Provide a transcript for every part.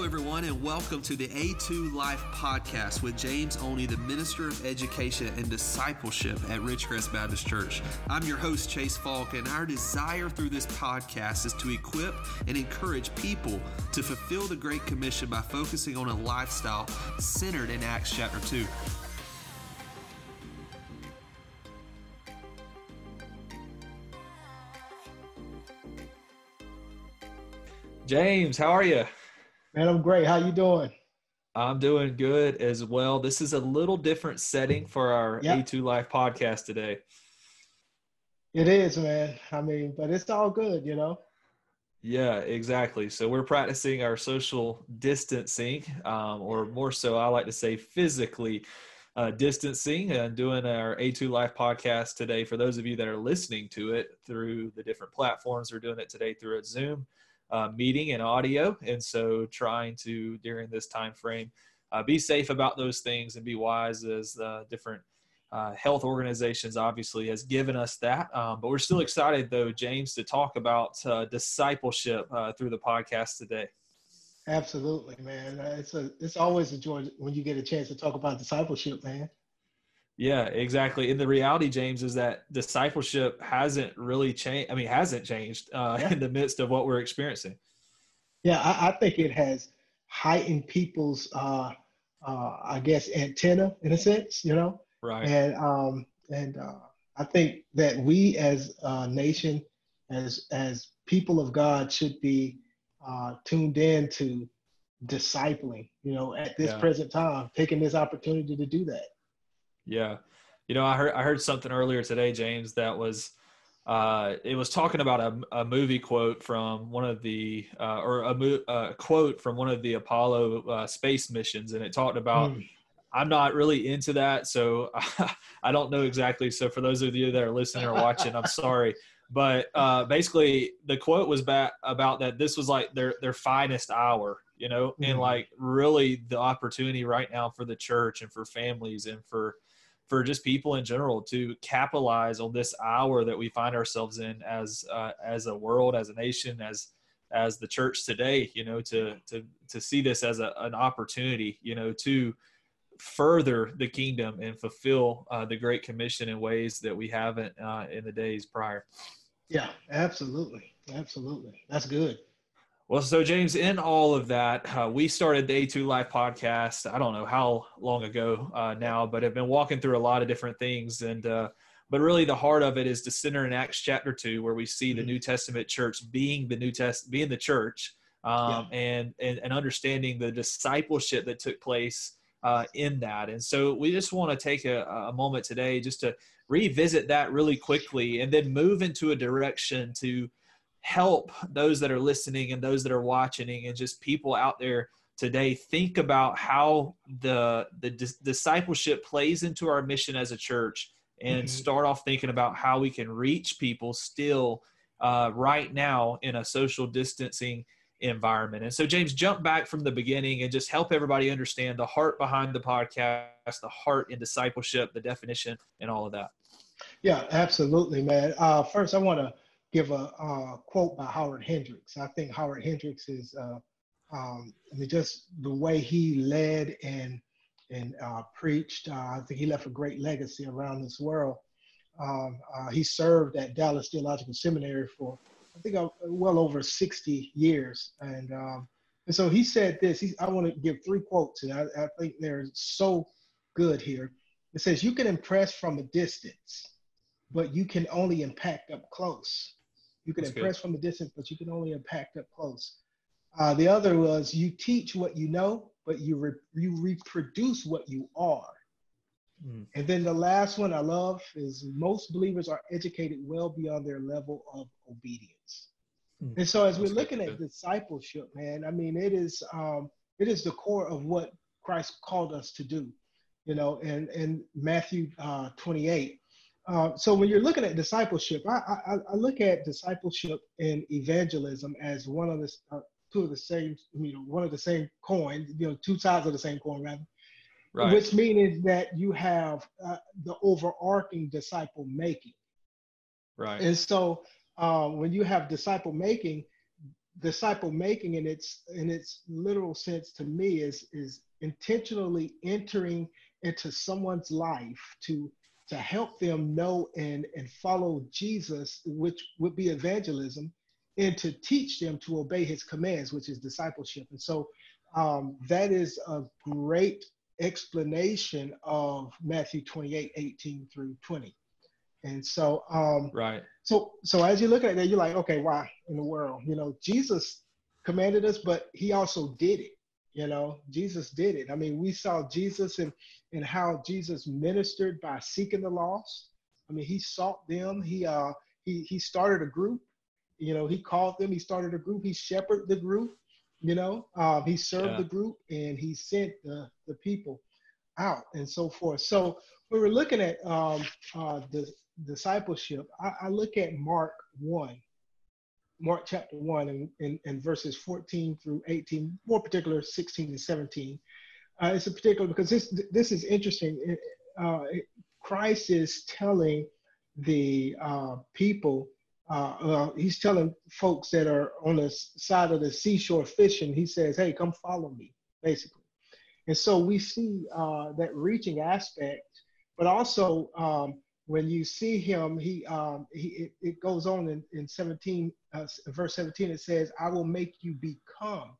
Hello, everyone, and welcome to the A2 Life podcast with James Oney, the Minister of Education and Discipleship at Ridgecrest Baptist Church. I'm your host, Chase Falk, and our desire through this podcast is to equip and encourage people to fulfill the Great Commission by focusing on a lifestyle centered in Acts chapter 2. James, how are you? Man, I'm great. How you doing? I'm doing good as well. This is a little different setting for our yep. A2 Life podcast today. It is, man. I mean, but it's all good, you know. Yeah, exactly. So we're practicing our social distancing, um, or more so, I like to say physically uh, distancing, and doing our A2 Life podcast today. For those of you that are listening to it through the different platforms, we're doing it today through a Zoom uh, meeting and audio. And so trying to, during this time frame, uh, be safe about those things and be wise as uh, different uh, health organizations obviously has given us that. Um, but we're still excited though, James, to talk about uh, discipleship uh, through the podcast today. Absolutely, man. It's a it's always a joy when you get a chance to talk about discipleship, man. Yeah, exactly. And the reality, James, is that discipleship hasn't really changed. I mean, hasn't changed uh, yeah. in the midst of what we're experiencing. Yeah, I, I think it has heightened people's, uh, uh, I guess, antenna in a sense, you know. Right. And um, and uh, I think that we as a nation, as as people of God, should be uh, tuned in to discipling. You know, at this yeah. present time, taking this opportunity to do that. Yeah. You know, I heard I heard something earlier today, James, that was uh, it was talking about a, a movie quote from one of the uh, or a, mo- a, quote from one of the Apollo uh, space missions, and it talked about. Mm. I'm not really into that, so I don't know exactly. So for those of you that are listening or watching, I'm sorry, but uh, basically the quote was ba- about that this was like their their finest hour, you know, mm. and like really the opportunity right now for the church and for families and for for just people in general to capitalize on this hour that we find ourselves in as uh, as a world, as a nation, as as the church today. You know, to to to see this as a, an opportunity. You know, to further the kingdom and fulfill uh, the Great Commission in ways that we haven't uh, in the days prior. Yeah, absolutely, absolutely. That's good. Well, so James, in all of that, uh, we started the A2 Life podcast. I don't know how long ago uh, now, but have been walking through a lot of different things. And, uh, but really the heart of it is to center in Acts chapter two, where we see the mm-hmm. New Testament church being the New Test, being the church, um, yeah. and, and, and understanding the discipleship that took place uh, in that. And so we just want to take a, a moment today just to revisit that really quickly and then move into a direction to help those that are listening and those that are watching and just people out there today think about how the the dis- discipleship plays into our mission as a church and mm-hmm. start off thinking about how we can reach people still uh, right now in a social distancing environment. And so, James, jump back from the beginning and just help everybody understand the heart behind the podcast, the heart in discipleship, the definition, and all of that. Yeah, absolutely, man. Uh, first, I want to give a, a, quote by Howard Hendricks. I think Howard Hendricks is, uh, um, I mean, just the way he led and and uh, preached. Uh, I think he left a great legacy around this world. Um, uh, he served at Dallas Theological Seminary for, I think, uh, well over 60 years. And um, and so he said this. He, I want to give three quotes, and I, I think they're so good here. It says, "You can impress from a distance." but you can only impact up close. You can That's impress good. from a distance, but you can only impact up close. Uh, the other was you teach what you know, but you re- you reproduce what you are. Mm. And then the last one I love is most believers are educated well beyond their level of obedience. Mm. And so as That's we're looking good. at discipleship, man, I mean it is um, it is the core of what Christ called us to do. You know, and in Matthew uh, 28, uh, so when you're looking at discipleship, I, I, I, look at discipleship and evangelism as one of the uh, two of the same, you know, one of the same coin, you know, two sides of the same coin, rather. Right. Which means that you have uh, the overarching disciple making. Right. And so uh, when you have disciple making, disciple making in its in its literal sense to me is is intentionally entering into someone's life to to help them know and and follow Jesus, which would be evangelism, and to teach them to obey his commands, which is discipleship. And so um, that is a great explanation of Matthew 28, 18 through 20. And so, um, right. So, so as you look at that, you're like, okay, why in the world? You know, Jesus commanded us, but he also did it. You know, Jesus did it. I mean, we saw Jesus and and how Jesus ministered by seeking the lost. I mean, he sought them. He uh he he started a group. You know, he called them. He started a group. He shepherded the group. You know, uh, he served yeah. the group and he sent the the people out and so forth. So when we're looking at um, uh, the discipleship, I, I look at Mark one Mark chapter 1 and, and, and, verses 14 through 18, more particular 16 and 17. Uh, it's a particular because this this is interesting. Uh, Christ is telling the uh, people, uh, uh, he's telling folks that are on the side of the seashore fishing, he says, hey, come follow me, basically. And so we see uh, that reaching aspect, but also um, when you see him, he, um, he it, it, goes on in, in 17, uh, verse 17, it says, I will make you become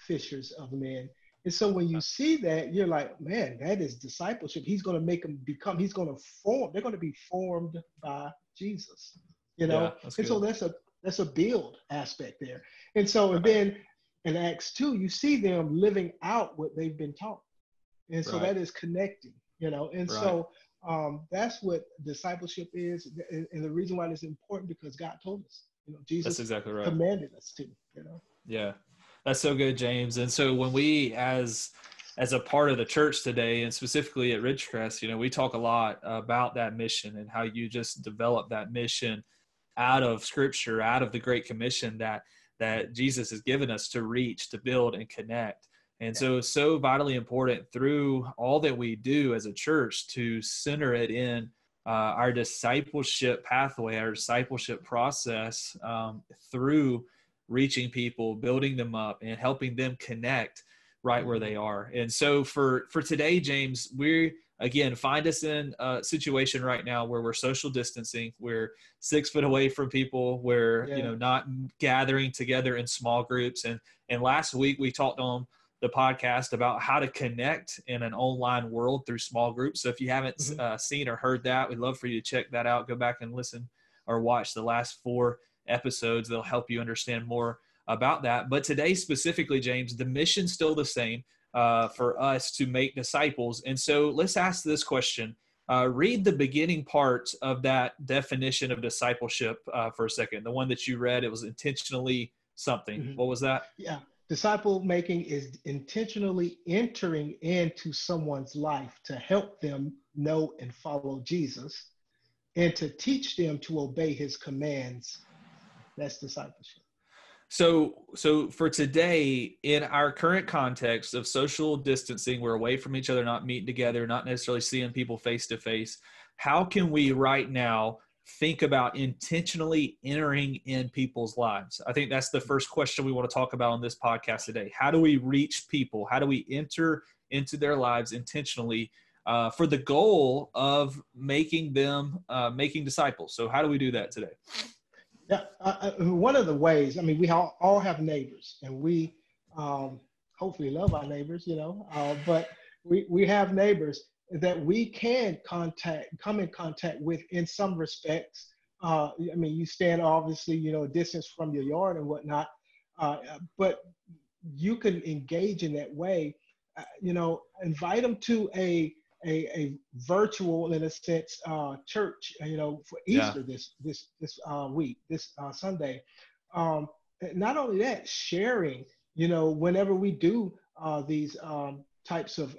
fishers of men. And so when you see that, you're like, man, that is discipleship. He's going to make them become, he's going to form, they're going to be formed by Jesus, you know? Yeah, and so that's a, that's a build aspect there. And so, and then in Acts 2, you see them living out what they've been taught. And so right. that is connecting, you know? And right. so um, that's what discipleship is, and the reason why it's important because God told us. You know, Jesus that's exactly right. commanded us to. You know. Yeah, that's so good, James. And so when we, as as a part of the church today, and specifically at Ridgecrest, you know, we talk a lot about that mission and how you just develop that mission out of Scripture, out of the Great Commission that that Jesus has given us to reach, to build, and connect. And so, so vitally important through all that we do as a church to center it in uh, our discipleship pathway, our discipleship process um, through reaching people, building them up, and helping them connect right where mm-hmm. they are. And so, for for today, James, we again find us in a situation right now where we're social distancing we're six foot away from people we're yeah. you know not gathering together in small groups and and last week we talked on the podcast about how to connect in an online world through small groups. So if you haven't mm-hmm. uh, seen or heard that, we'd love for you to check that out. Go back and listen or watch the last four episodes. They'll help you understand more about that. But today, specifically, James, the mission's still the same uh, for us to make disciples. And so let's ask this question. Uh, read the beginning part of that definition of discipleship uh, for a second. The one that you read, it was intentionally something. Mm-hmm. What was that? Yeah. Disciple making is intentionally entering into someone's life to help them know and follow Jesus and to teach them to obey his commands. That's discipleship. So, so for today, in our current context of social distancing, we're away from each other, not meeting together, not necessarily seeing people face to face. How can we right now think about intentionally entering in people's lives? I think that's the first question we want to talk about on this podcast today. How do we reach people? How do we enter into their lives intentionally uh, for the goal of making them uh, making disciples? So, how do we do that today? Yeah, uh, one of the ways. I mean, we all, all have neighbors, and we um, hopefully love our neighbors, you know. Uh, but we we have neighbors, that we can contact, come in contact with in some respects. Uh, I mean, you stand obviously, you know, distance from your yard and whatnot, uh, but you can engage in that way. Uh, you know, invite them to a a, a virtual, in a sense, uh, church. You know, for Easter yeah. this this this uh, week, this uh, Sunday. Um, not only that, sharing. You know, whenever we do these um, types of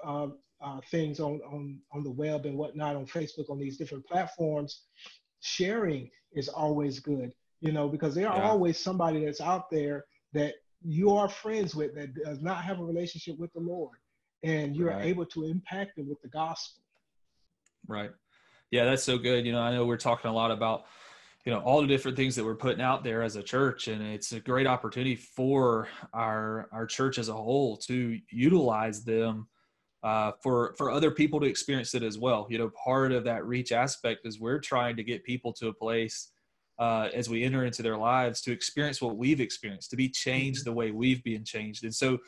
uh, things on, on, on the web and whatnot, on Facebook, on these different platforms, sharing is always good, you know, because there are yeah. always somebody that's out there that you are friends with that does not have a relationship with the Lord, and you're right. able to impact them with the gospel. Right. Yeah, that's so good. You know, I know we're talking a lot about you know all the different things that we're putting out there as a church and it's a great opportunity for our our church as a whole to utilize them uh, for for other people to experience it as well. You know part of that reach aspect is we're trying to get people to a place uh, as we enter into their lives to experience what we've experienced to be changed mm-hmm. the way we've been changed. And so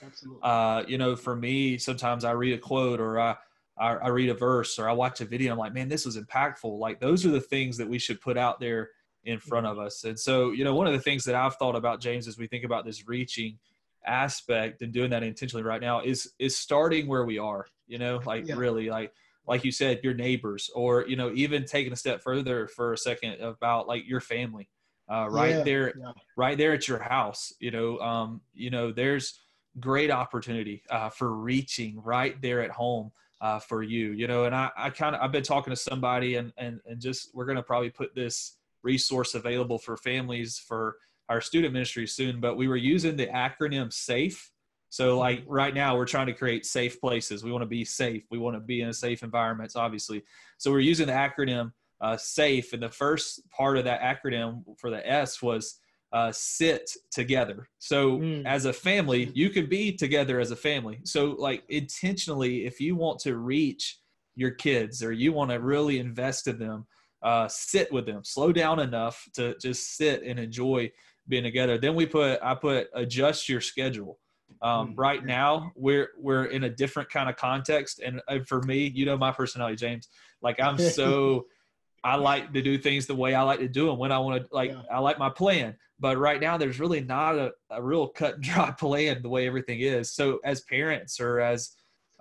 uh, you know for me sometimes i read a quote or I, I, I read a verse or i watch a video i'm like man this was impactful. Like those are the things that we should put out there in front of us. And so, you know, one of the things that I've thought about James as we think about this reaching aspect and doing that intentionally right now is is starting where we are, you know, like yeah. really like like you said, your neighbors, or you know, even taking a step further for a second about like your family, uh, right yeah, there, yeah. right there at your house. You know, um, you know, there's great opportunity uh, for reaching right there at home uh, for you. You know, and I, I kind of I've been talking to somebody, and and and just we're gonna probably put this resource available for families for our student ministry soon, but we were using the acronym SAFE. So, like right now, we're trying to create safe places. We want to be safe. We want to be in a safe environments, obviously. So, we're using the acronym uh, SAFE, and the first part of that acronym for the S was uh, sit together. So, mm. as a family, you can be together as a family. So, like intentionally, if you want to reach your kids or you want to really invest in them, uh, sit with them, slow down enough to just sit and enjoy being together. Then we put, I put adjust your schedule. Um, mm-hmm. right now we're, we're in a different kind of context. And for me, you know, my personality, James, like I'm so, I like to do things the way I like to do them when I want to, like, yeah. I like my plan. But right now, there's really not a, a real cut and dry plan the way everything is. So, as parents or as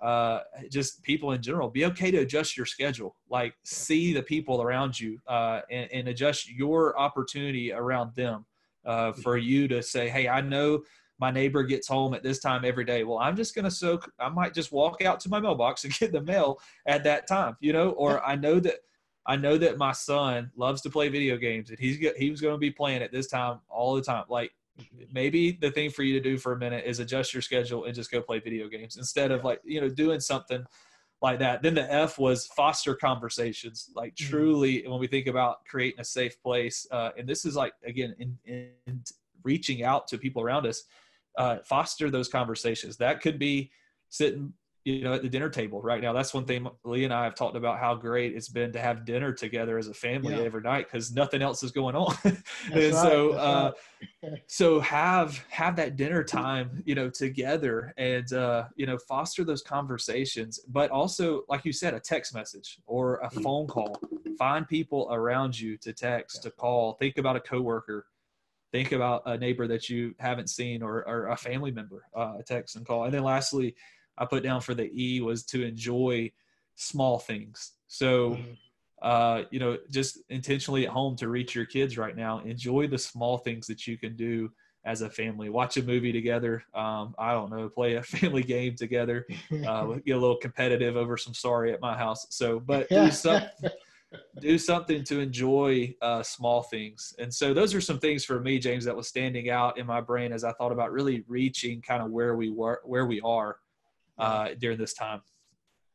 uh, just people in general, be okay to adjust your schedule. Like see the people around you uh, and, and, adjust your opportunity around them uh, for you to say, hey, I know my neighbor gets home at this time every day. Well, I'm just going to soak, I might just walk out to my mailbox and get the mail at that time, you know, or I know that. I know that my son loves to play video games and he's he was going to be playing at this time all the time. Like maybe the thing for you to do for a minute is adjust your schedule and just go play video games instead of like you know doing something like that then the f was foster conversations like mm-hmm. truly when we think about creating a safe place uh, and this is like again in, in reaching out to people around us uh, foster those conversations that could be sitting you know, at the dinner table right now. That's one thing Lee and I have talked about how great it's been to have dinner together as a family yeah. every night because nothing else is going on. and right, so, uh, right. so have have that dinner time, you know, together and uh, you know, foster those conversations. But also, like you said, a text message or a mm-hmm. phone call. Find people around you to text, yeah. to call. Think about a coworker think about a neighbor that you haven't seen or, or a family member uh, text and call and then lastly I put down for the E was to enjoy small things. So, mm-hmm. uh, you know, just intentionally at home to reach your kids right now, enjoy the small things that you can do as a family. Watch a movie together. Um, I don't know, play a family game together. Uh, get a little competitive over some sorry at my house. So, but do something. do something to enjoy uh, small things. And so those are some things for me, James, that was standing out in my brain as I thought about really reaching kind of where we were, where we are uh, during this time.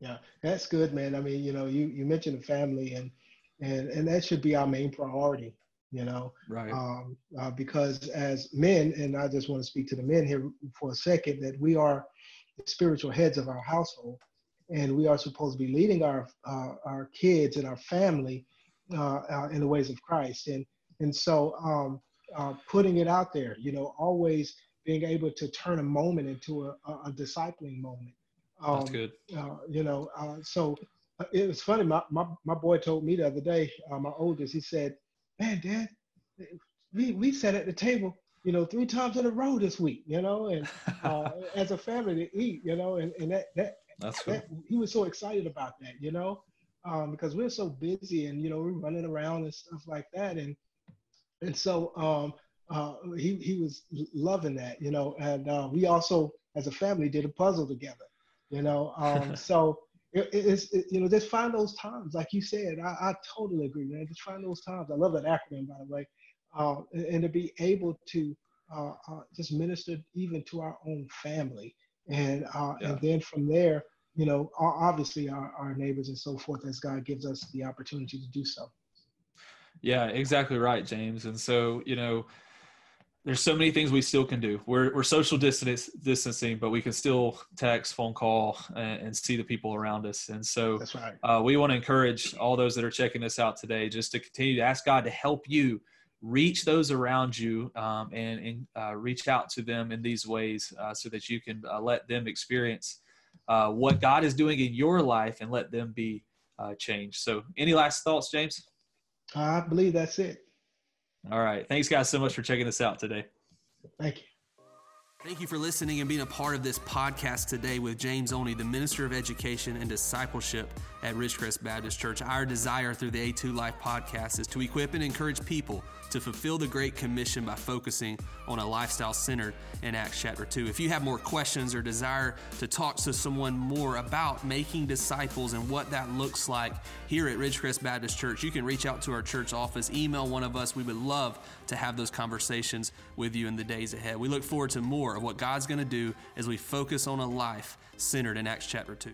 Yeah, that's good, man. I mean, you know, you you mentioned the family, and and and that should be our main priority. You know, right? Um, uh, because as men, and I just want to speak to the men here for a second, that we are the spiritual heads of our household, and we are supposed to be leading our uh, our kids and our family uh, uh, in the ways of Christ, and and so um, uh, putting it out there, you know, always being able to turn a moment into a, a, a discipling moment. Um, That's good. Uh, you know, uh, so uh, it was funny. My, my, my boy told me the other day, uh, my oldest, he said, man, dad, we, we sat at the table, you know, three times in a row this week, you know, and uh, as a family to eat, you know, and, and that, that, That's cool. that, he was so excited about that, you know, um, because we're so busy and, you know, we're running around and stuff like that. And, and so, um, uh, he he was loving that, you know. And uh, we also, as a family, did a puzzle together, you know. Um, so it, it's it, you know just find those times, like you said. I, I, totally agree, man. Just find those times. I love that acronym, by the way, uh, and, and, to be able to uh, uh, just minister even to our own family, and uh, yeah. and then from there, you know, obviously our, our neighbors and so forth, as God gives us the opportunity to do so. Yeah, exactly right, James. And so, you know, there's so many things we still can do. We're, we're social distance, distancing, but we can still text, phone call, and, and see the people around us. And so right. uh, we want to encourage all those that are checking this out today just to continue to ask God to help you reach those around you um, and, and uh, reach out to them in these ways uh, so that you can uh, let them experience uh, what God is doing in your life and let them be uh, changed. So, any last thoughts, James? I believe that's it. All right. Thanks, guys, so much for checking this out today. Thank you. Thank you for listening and being a part of this podcast today with James Oney, the Minister of Education and Discipleship at Ridgecrest Baptist Church. Our desire through the A2 Life podcast is to equip and encourage people to fulfill the Great Commission by focusing on a lifestyle centered in Acts chapter 2. If you have more questions or desire to talk to someone more about making disciples and what that looks like here at Ridgecrest Baptist Church, you can reach out to our church office, email one of us. We would love to have those conversations with you in the days ahead. We look forward to more of what God's going to do as we focus on a life centered in Acts chapter 2.